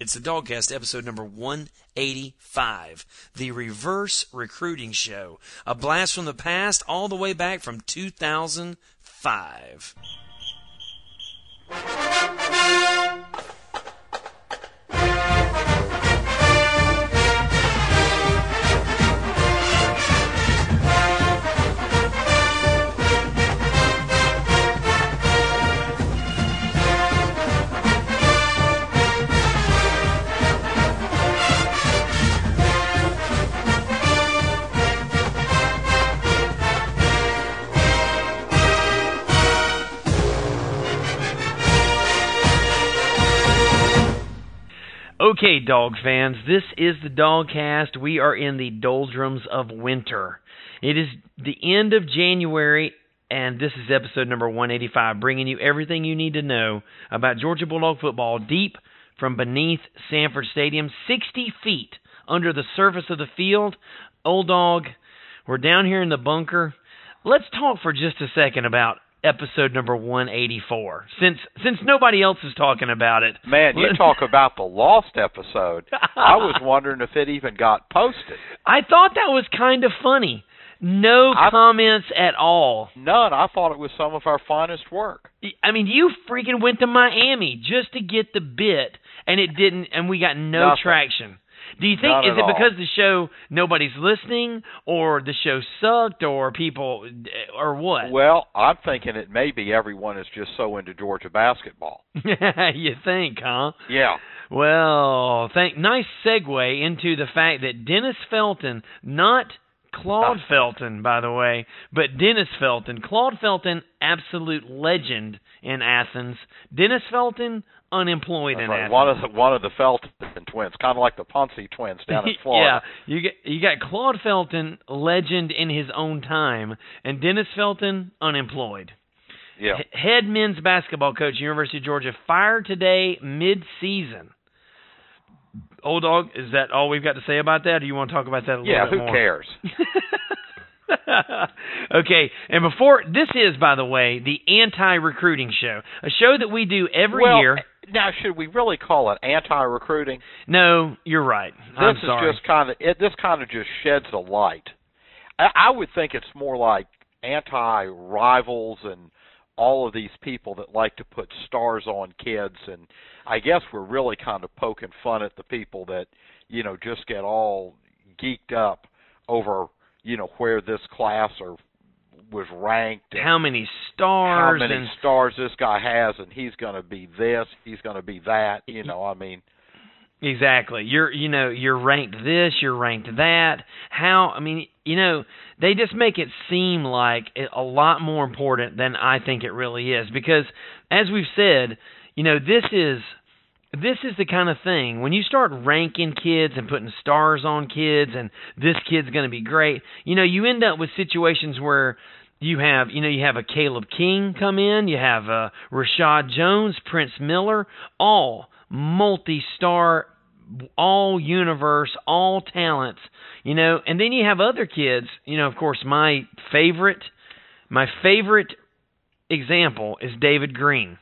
It's the DawgCast episode number 185, the Reverse Recruiting Show, a blast from the past all the way back from 2005. Okay, dog fans, this is the DawgCast. We are in the doldrums of winter. It is the end of January, and this is episode number 185, bringing you everything you need to know about Georgia Bulldog football deep from beneath Sanford Stadium, 60 feet under the surface of the field. Old dog, we're down here in the bunker. Let's talk for just a second about episode number 184 since since nobody else is talking about it. Man you talk about the lost episode. I was wondering if it even got posted. I thought that was kind of funny. No I, comments at all. None. I thought it was some of our finest work. I mean you freaking went to miami just to get the bit and it didn't and we got no Nothing. traction do you think is it all. because the show nobody's listening, or the show sucked, or people, or what? well i'm thinking it may be everyone is just so into georgia basketball you think, huh? yeah Well, thank nice segue into the fact that Dennis Felton, not Claude Felton, by the way, but Dennis Felton. Claude Felton, absolute legend in Athens. Dennis Felton, unemployed That's in right. Athens. one of the one of the felton twins kind of like the Pouncey twins down in florida yeah, you get you got Claude Felton, legend in his own time, and Dennis Felton, unemployed. yeah H- head men's basketball coach, University of Georgia, fired today mid-season. Old dog, is that all we've got to say about that? Do you want to talk about that a little yeah bit who cares okay, and before this is, by the way, the anti-recruiting show, a show that we do every well, year. Now should we really call it anti-recruiting No, you're right. this I'm is sorry. just kind of it this kind of just sheds a light I, I would think it's more like anti-rivals and all of these people that like to put stars on kids and i guess we're really kind of poking fun at the people that you know just get all geeked up over you know where this class or was ranked and how many stars? how many and stars this guy has and he's going to be this he's going to be that you know i mean Exactly. You're you know, you're ranked this, you're ranked that. How I mean, you know, they just make it seem like it, a lot more important than I think it really is because as we've said, you know, this is this is the kind of thing when you start ranking kids and putting stars on kids and this kid's going to be great. You know, you end up with situations where you have, you know, you have a Caleb King come in, you have uh, Reshad Jones, Prince Miller, all multi-star, all universe, all talents, you know, and then you have other kids, you know, of course, my favorite, my favorite example is David Greene.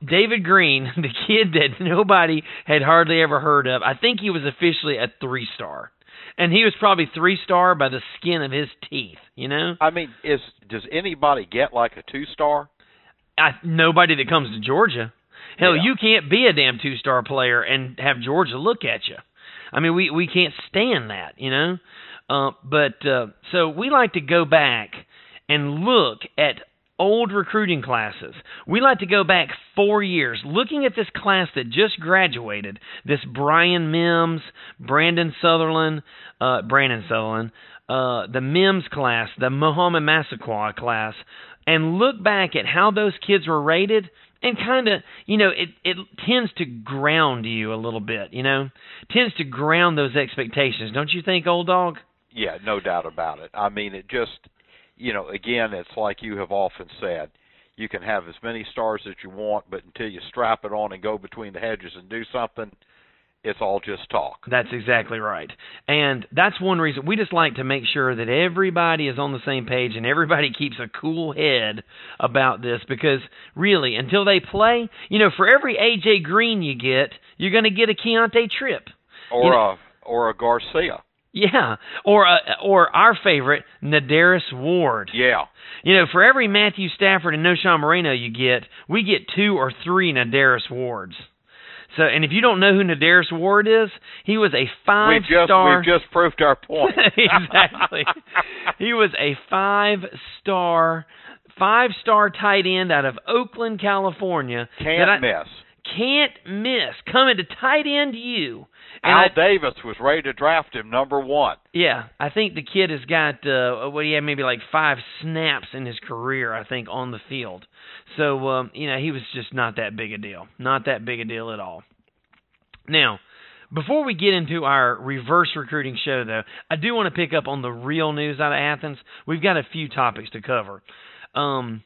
David Greene, the kid that nobody had hardly ever heard of, I think he was officially a three star. And he was probably three star by the skin of his teeth, you know? i mean is does anybody get like a two star I, nobody that comes to Georgia. Hell, Yeah. you can't be a damn two star player and have Georgia look at you. I mean, we we can't stand that, you know. Uh, but uh, so we like to go back and look at old recruiting classes. We like to go back four years, looking at this class that just graduated. This Brian Mims, Brannan Southerland, uh, Brannan Southerland, uh, the Mims class, the Mohamed Massaquoi class, and look back at how those kids were rated and kind of you know it it tends to ground you a little bit you know tends to ground those expectations don't you think old dog Yeah, no doubt about it. I mean, it just, you know, again, it's like you have often said, you can have as many stars as you want, but until you strap it on and go between the hedges and do something, it's all just talk. That's exactly right. And that's one reason we just like to make sure that everybody is on the same page and everybody keeps a cool head about this because really, until they play, you know, for every AJ Green you get, you're going to get a Keontae Trip. Or You a or a Garcia. Yeah, or uh, or our favorite, Nadaris Ward. Yeah. You know, for every Matthew Stafford and No. Knowshon Moreno you get, we get two or three Nadaris Wards. So, and if you don't know who Nadaris Ward is, he was a five We've just star. we've just proved our point. exactly. he was a five star, five star tight end out of Oakland, California. Can't I miss. Can't miss coming to tight end you. Al I- Davis was ready to draft him number one. Yeah, I think the kid has got uh what he had maybe like five snaps in his career, I think, on the field. So um, you know, he was just not that big a deal. Not that big a deal at all. Now, before we get into our reverse recruiting show though, I do want to pick up on the real news out of Athens. We've got a few topics to cover. Um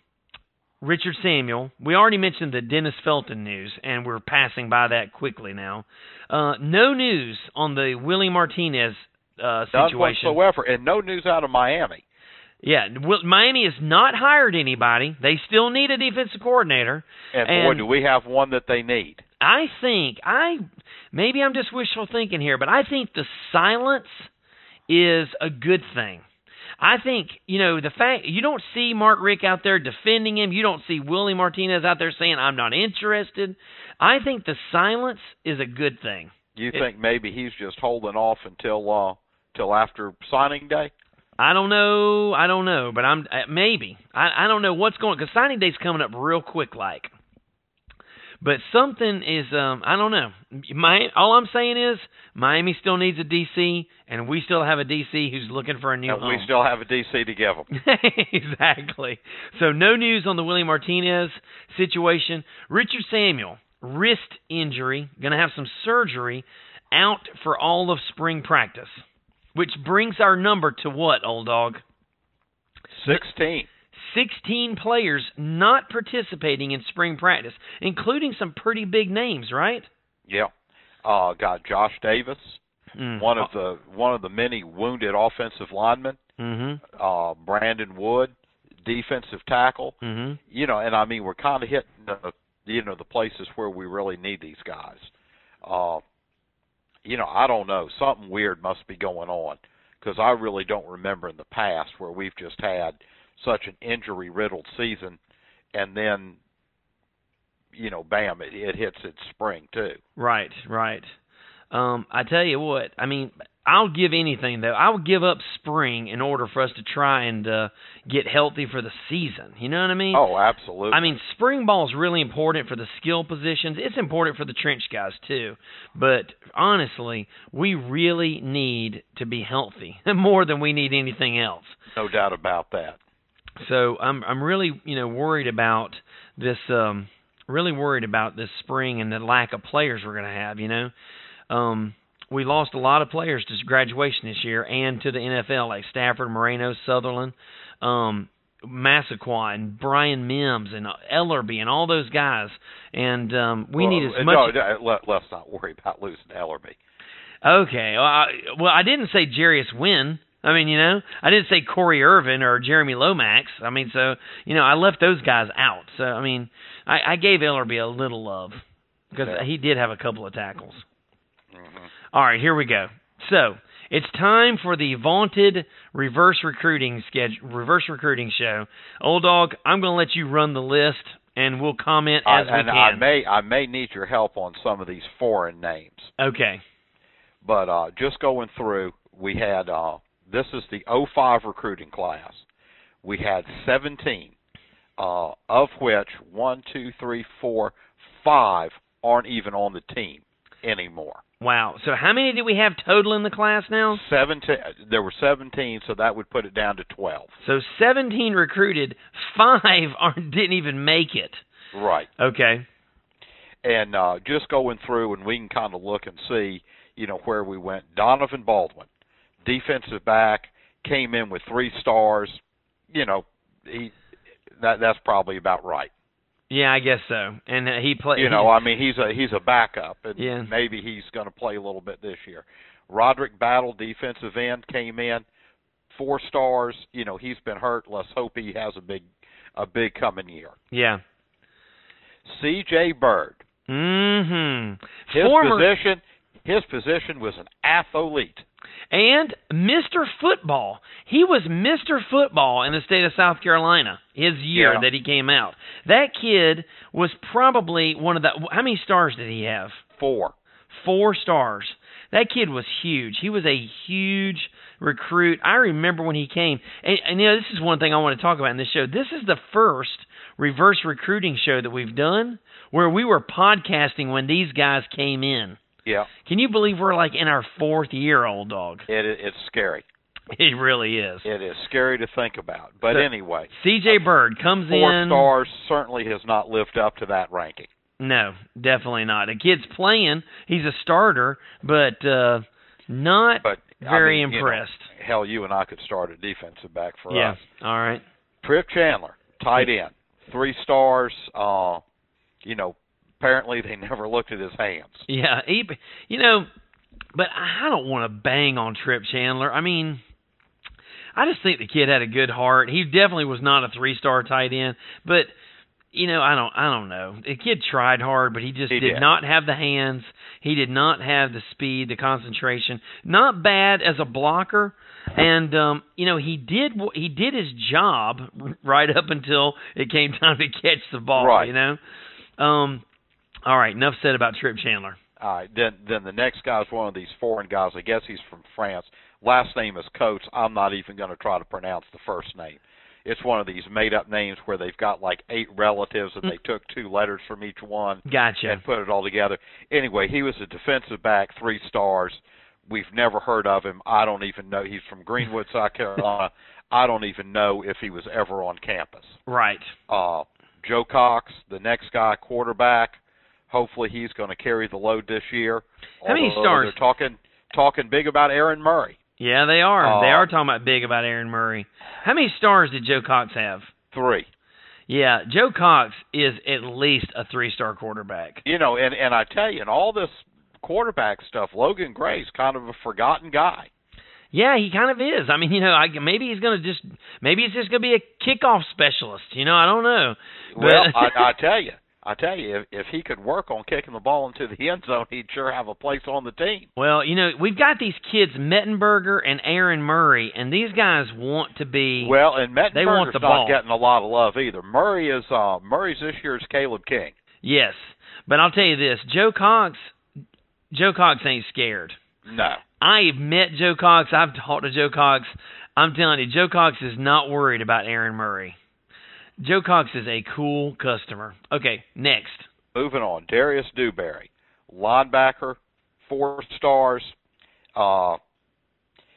Richard Samuel. We already mentioned the Dennis Felton news, and we're passing by that quickly now. Uh, no news on the Willie Martinez uh, None situation. whatsoever, and no news out of Miami. Yeah, Miami has not hired anybody. They still need a defensive coordinator. And, boy, And- do we have one that they need. I think I maybe I'm just wishful thinking here, but I think the silence is a good thing. I think you know the fact you don't see Mark Richt out there defending him. You don't see Willie Martinez out there saying I'm not interested. I think the silence is a good thing. You It- think maybe he's just holding off until uh till after signing day? I don't know. I don't know, but I'm uh, maybe. I I don't know what's going because signing day's coming up real quick, like. But something is um I don't know. My all I'm saying is Miami still needs a DC, and we still have a DC who's looking for a new And home. we still have a DC to give them. exactly. So no news on the Willie Martinez situation. Richard Samuel, wrist injury, going to have some surgery, out for all of spring practice. Which brings our number to what, old dog? Sixteen. 16 players not participating in spring practice, including some pretty big names, right? Yeah. Uh got Josh Davis, Mm. one of the one of the many wounded offensive linemen, Mhm. uh Brandon Wood, defensive tackle. Mhm. You know, and I mean we're kind of hitting the you know the places where we really need these guys. Uh you know, I don't know, something weird must be going on because I really don't remember in the past where we've just had such an injury riddled season and then you know, bam, it, it hits its spring too. Right, right. Um, I tell you what, I mean, I'll give anything though. I would give up spring in order for us to try and uh, get healthy for the season. You know what I mean? Oh, absolutely. I mean, spring ball is really important for the skill positions. It's important for the trench guys too. But honestly, we really need to be healthy more than we need anything else. no doubt about that. So I'm I'm really you know worried about this um really worried about this spring and the lack of players we're going to have, you know. Um we lost a lot of players to graduation this year and to the NFL like Stafford, Moreno, Southerland, um Massaquoi and Brian Mims and Ellerbe and all those guys and um we well, need as uh, much No, no, let, let's not worry about losing Ellerbe. Okay. Well I, well, I didn't say Jarius Wynn. I mean, you know, I didn't say Corey Irvin or Jeremy Lomax. I mean, so you know, I left those guys out. So I mean, I, I gave Ellerbe a little love because Yeah. he did have a couple of tackles. hmm All right, here we go. So it's time for the vaunted reverse recruiting schedule, reverse recruiting show. Old dog, I'm going to let you run the list, and we'll comment I, as we and can. I may I may need your help on some of these foreign names. okay. But uh just going through, we had uh this is the 05 recruiting class. We had 17, uh, of which one, two, three, four, five aren't even on the team anymore. Wow. So how many do we have total in the class now? 17, there were 17, so that would put it down to 12. So 17 recruited, five aren't, didn't even make it. Right. Okay. And uh, just going through, and we can kind of look and see, you know, where we went. Donovan Baldwin, defensive back, came in with three stars. You know, he that that's probably about right. Yeah, I guess so. And uh, he played. You know, I mean, he's a he's a backup, and Yeah. maybe he's going to play a little bit this year. Roderick Battle, defensive end, came in, four stars. You know, he's been hurt. Let's hope he has a big a big coming year. yeah. C.J. Byrd, Mm-hmm. his Former position his position was an athlete. And Mr. Football. He was Mr. Football in the state of South Carolina his year Yeah. that he came out. That kid was probably one of the. How many stars did he have? Four. Four stars. That kid was huge. He was a huge recruit. I remember when he came, and, and you know this is one thing I want to talk about in this show. This is the first reverse recruiting show that we've done where we were podcasting when these guys came in. Yeah, Can you believe we're like in our fourth year, old dog? it it's scary. It really is. It is scary to think about. But So- anyway, CJ Byrd comes four in. stars certainly has not lived up to that ranking. No, definitely not. A kid's playing. He's a starter, but uh not But I very mean, you know, impressed. hell, you and I could start a defensive back for yeah. us. All right. Trip Chandler, tight end, three stars. Uh, you know, apparently they never looked at his hands. Yeah, he, you know, but I don't want to bang on Trip Chandler. I mean, I just think the kid had a good heart. He definitely was not a three-star tight end, but you know, I don't, I don't know. The kid tried hard, but he just He did, did. not have the hands. He did not have the speed, the concentration. Not bad as a blocker, and um, you know, he did, he did his job right up until it came time to catch the ball. Right. You know. Um. All right. Enough said about Trip Chandler. All right, then then the next guy is one of these foreign guys. I guess he's from France. Last name is Coates. I'm not even going to try to pronounce the first name. It's one of these made up names where they've got like eight relatives and they took two letters from each one Gotcha. and put it all together. Anyway, he was a defensive back, three stars. We've never heard of him. I don't even know. He's from Greenwood, South Carolina. I don't even know if he was ever on campus. Right. Uh, Joe Cox, the next guy, quarterback. Hopefully, he's going to carry the load this year. How many stars? They're talking talking big about Aaron Murray. Yeah, they are. Uh, they are talking about big about Aaron Murray. How many stars did Joe Cox have? Three. Yeah, Joe Cox is at least a three-star quarterback. You know, and and I tell you, in all this quarterback stuff, Logan Gray's kind of a forgotten guy. Yeah, he kind of is. I mean, you know, I, maybe he's going to just maybe he's just going to be a kickoff specialist. You know, I don't know. But- Well, I, I tell you, I tell you, if, if he could work on kicking the ball into the end zone, he'd sure have a place on the team. Well, you know, we've got these kids, Mettenberger and Aaron Murray, and these guys want to be. Well, and They want Mettenberger's the not ball. getting a lot of love either. Murray is uh Murray's this year's Caleb King. yes, but I'll tell you this: Joe Cox, Joe Cox ain't scared. No. I've met Joe Cox. I've talked to Joe Cox. I'm telling you, Joe Cox is not worried about Aaron Murray. Joe Cox is a cool customer. Okay, next. Moving on, Darius Dewberry, linebacker, four stars. Uh,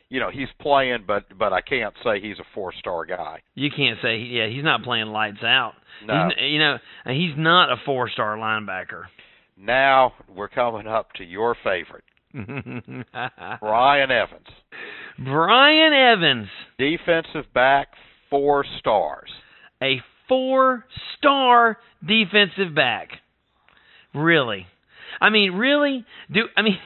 you know he's playing, but but I can't say he's a four star guy. You can't say, yeah, he's not playing lights out. No. He's, you know, he's not a four star linebacker. Now we're coming up to your favorite, Bryan Evans, Bryan Evans, defensive back, four stars. a four star defensive back. Really? I mean, really? Do I mean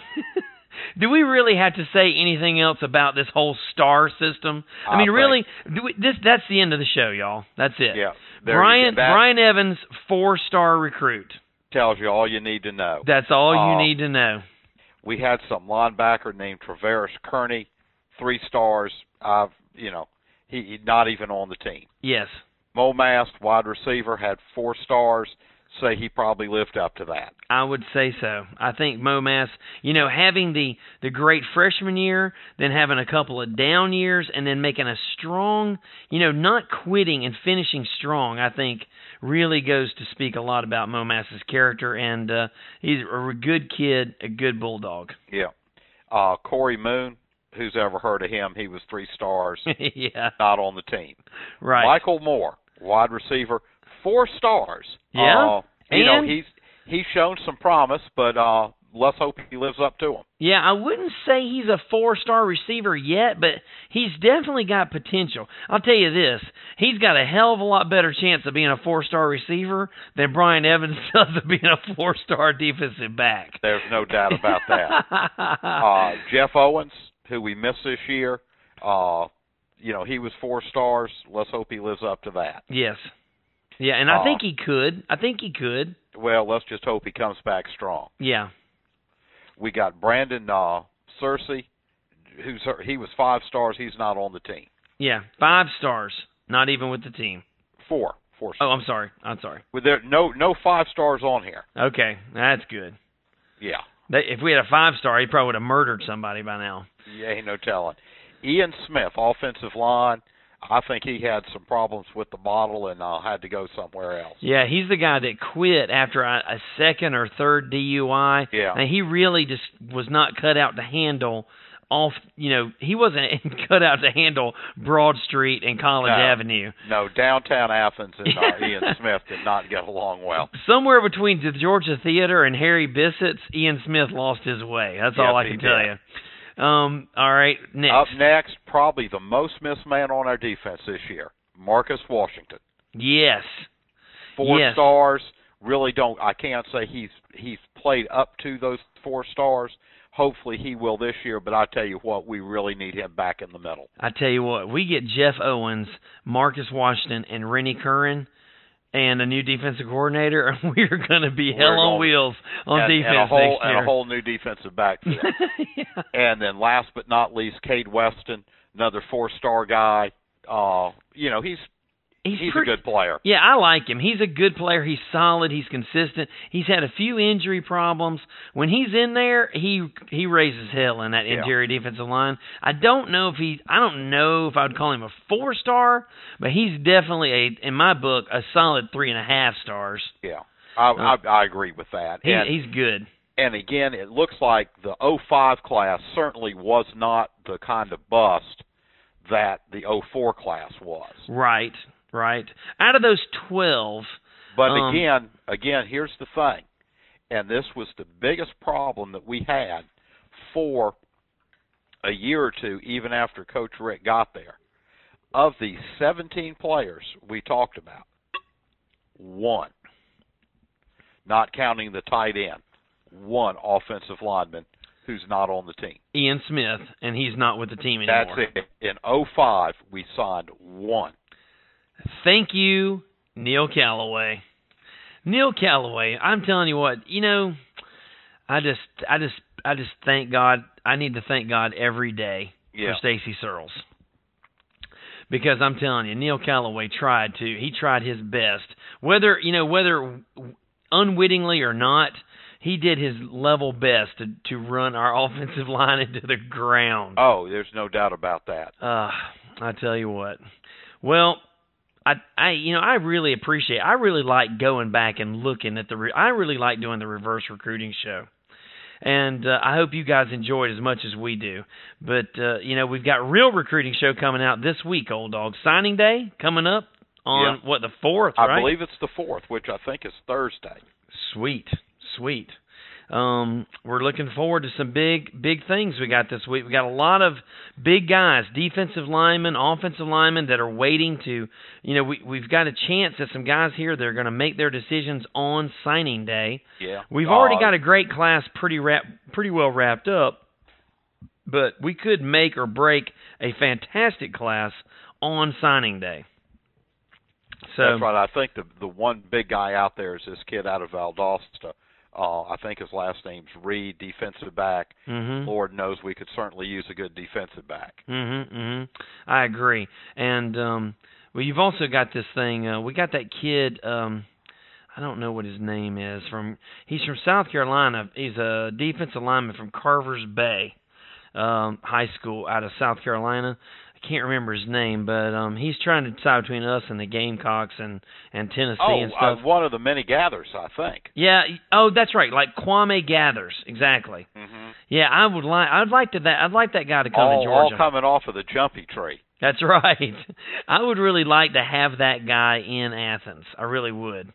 do we really have to say anything else about this whole star system? I I mean, really? Do we, this that's the end of the show, y'all. That's it. Yeah, Brian Bryan Evans, four star recruit. tells you all you need to know. That's all Uh, you need to know. we had some linebacker named Traveris Kearney, three stars. I've you know he, he not even on the team. Yes. Mo Mast, wide receiver, had four stars. Say he probably lived up to that. I would say so. I think Momass, you know, having the the great freshman year, then having a couple of down years, and then making a strong, you know, not quitting and finishing strong. I think really goes to speak a lot about Momass's character, and uh, he's a good kid, a good bulldog. Yeah. Uh, Corey Moon, who's ever heard of him? He was three stars, yeah, not on the team. right. Michael Moore, wide receiver, four stars. Yeah? Uh, you know he's he's shown some promise, but uh, let's hope he lives up to them. Yeah, I wouldn't say he's a four-star receiver yet, but he's definitely got potential. I'll tell you this: he's got a hell of a lot better chance of being a four-star receiver than Bryan Evans does of being a four-star defensive back. There's no doubt about that. uh, Jeff Owens, who we missed this year, uh, you know, he was four stars. Let's hope he lives up to that. yes. Yeah, and I Uh, think he could. I think he could. Well, let's just hope he comes back strong. Yeah. We got Brandon uh, Cersei, who's he was five stars. He's not on the team. Yeah. Five stars. Not even with the team. Four, four. Oh, I'm sorry. I'm sorry. With there no no five stars on here. Okay, that's good. Yeah, They, if we had a five star, he probably would have murdered somebody by now. yeah, ain't no telling. Ian Smith, offensive line. I think he had some problems with the bottle and uh, had to go somewhere else. Yeah, he's the guy that quit after a, a second or third DUI. Yeah. and he really just was not cut out to handle off. You know, he wasn't cut out to handle Broad Street and College No. Avenue. No, downtown Athens and uh, Ian Smith did not get along well. Somewhere between the Georgia Theater and Harry Bissett's, Ian Smith lost his way. That's all I can tell did. you. Um, all right, next. Up next, probably the most missed man on our defense this year, Marcus Washington. yes. Four Yes. stars. Really don't. I can't say he's he's played up to those four stars. Hopefully he will this year. But I tell you what, we really need him back in the middle. I tell you what, we get Jeff Owens, Marcus Washington, and Rennie Curran, and a new defensive coordinator, and we're going to be We're hell on wheels on and, defense and a whole next and a whole new defensive backfield. yeah. and then last but not least, Kade Weston, another four star guy. Uh, you know he's He's, he's pretty, a good player. Yeah, I like him. He's a good player. He's solid. He's consistent. He's had a few injury problems. When he's in there, he he raises hell in that Yeah. interior defensive line. I don't know if he. I don't know if I'd call him a four star, but he's definitely a, in my book, a solid three and a half stars. Yeah, I uh, I, I agree with that. He, and he's good. and again, it looks like the '05 class certainly was not the kind of bust that the '04 class was. Right, right. Out of those twelve, But Um, again, again, here's the thing, and this was the biggest problem that we had for a year or two, even after Coach Richt got there. Of the 17 players we talked about, one, not counting the tight end, one offensive lineman who's not on the team. Ian Smith, and he's not with the team anymore. That's it. In '05, we signed one. Thank you, Neil Callaway. Neil Callaway, I'm telling you what, you know, I just I just I just thank God. I need to thank God every day Yeah. for Stacy Searles. Because I'm telling you, Neil Callaway tried to. He tried his best. Whether, you know, whether unwittingly or not, he did his level best to to run our offensive line into the ground. Oh, there's no doubt about that. Uh, I tell you what. Well, I I you know I really appreciate. I really like going back and looking at the. Re- I really like doing the reverse recruiting show, and uh, I hope you guys enjoy it as much as we do. But uh, you know we've got real recruiting show coming out this week, old dog. Signing day coming up on what the fourth, I right? believe it's the fourth, which I think is Thursday. Sweet, sweet. Um, we're looking forward to some big, big things we got this week. We got a lot of big guys, defensive linemen, offensive linemen that are waiting to, you know, we we've got a chance that some guys here that are going to make their decisions on signing day. Yeah. We've already Uh, got a great class pretty wrap, pretty well wrapped up, but we could make or break a fantastic class on signing day. So That's right. I think the the one big guy out there is this kid out of Valdosta. Uh, I think his last name's Reed, defensive back. mhm. Lord knows we could certainly use a good defensive back. Mhm, mhm. I agree. And um well you've also got this thing uh we got that kid um I don't know what his name is from he's from South Carolina. He's a defensive lineman from Carver's Bay um high school out of South Carolina. I can't remember his name, but um he's trying to decide between us and the Gamecocks and and Tennessee Oh, and uh, stuff. one of the many Geathers, I think. yeah, oh that's right, like Kwame Geathers, exactly. Mm-hmm. Yeah, I would like I'd like to that I'd like that guy to come All, to all Georgia. coming off of the jumpy tree. That's right. I would really like to have that guy in Athens. I really would.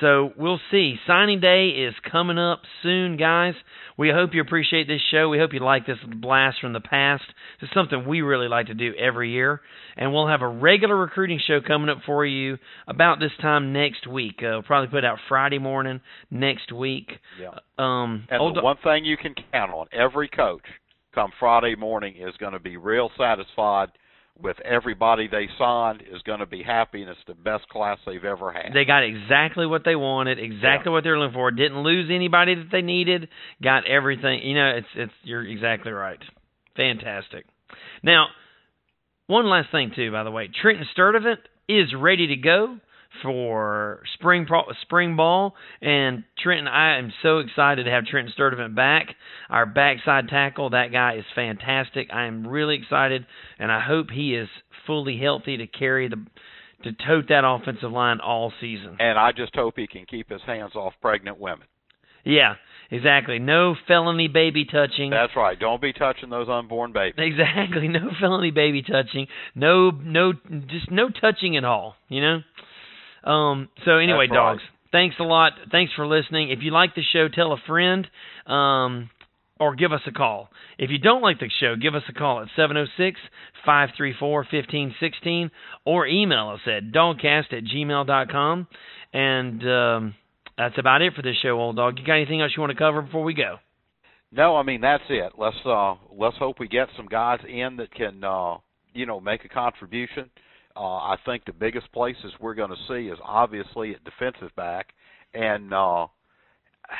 So we'll see. Signing day is coming up soon, guys. We hope you appreciate this show. We hope you like this blast from the past. This is something we really like to do every year. And we'll have a regular recruiting show coming up for you about this time next week. Uh, we'll probably put out Friday morning next week. Yeah. Um, And old- the one thing you can count on, every coach come Friday morning is going to be real satisfied with everybody they signed, is going to be happy, and it's the best class they've ever had. They got exactly what they wanted, exactly what they're looking for. Didn't lose anybody that they needed. Got everything. You know, it's it's you're exactly right. Fantastic. Now, one last thing too, by the way, Trenton Sturdivant is ready to go for spring pro, spring ball, and Trenton. I am so excited to have Trenton Sturdivant back. Our backside tackle, that guy is fantastic. I am really excited, and I hope he is fully healthy to carry the to tote that offensive line all season. and I just hope he can keep his hands off pregnant women. Yeah, exactly. No felony baby touching. That's right. Don't be touching those unborn babies. Exactly. No felony baby touching. No no just no touching at all, you know? Um so anyway, That's right. dogs. Thanks a lot. Thanks for listening. If you like the show, tell a friend. Um or give us a call. If you don't like the show, give us a call at 706-534-1516 or email us at dawgcast at gmail.com. And um, that's about it for this show, old dog. You got anything else you want to cover before we go? No, I mean that's it. Let's uh let's hope we get some guys in that can uh you know make a contribution. Uh I think the biggest places we're going to see is obviously at defensive back and uh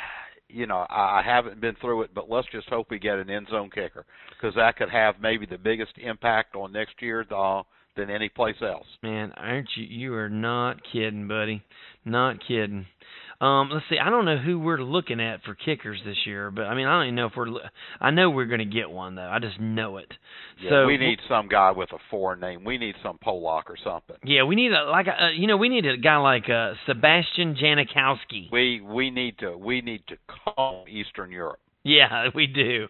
you know, I haven't been through it, but let's just hope we get an end zone kicker because that could have maybe the biggest impact on next year uh, than any place else. Man, aren't you? You are not kidding, buddy. Not kidding. Um, let's see. I don't know who we're looking at for kickers this year, but I mean, I don't even know if we're. I know we're going to get one though. I just know it. Yeah, so we need some guy with a foreign name. We need some Polak or something. Yeah, we need a like a, you know we need a guy like uh, Sebastian Janikowski. We we need to we need to call Eastern Europe. Yeah, we do.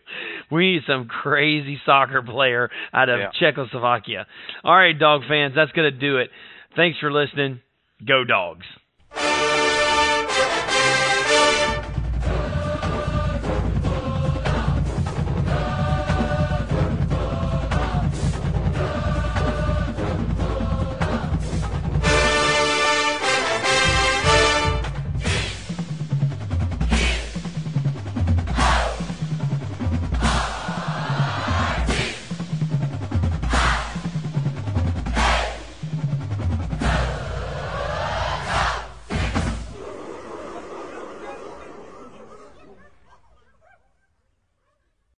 We need some crazy soccer player out of Yeah. Czechoslovakia. All right, dog fans, that's going to do it. Thanks for listening. Go dogs.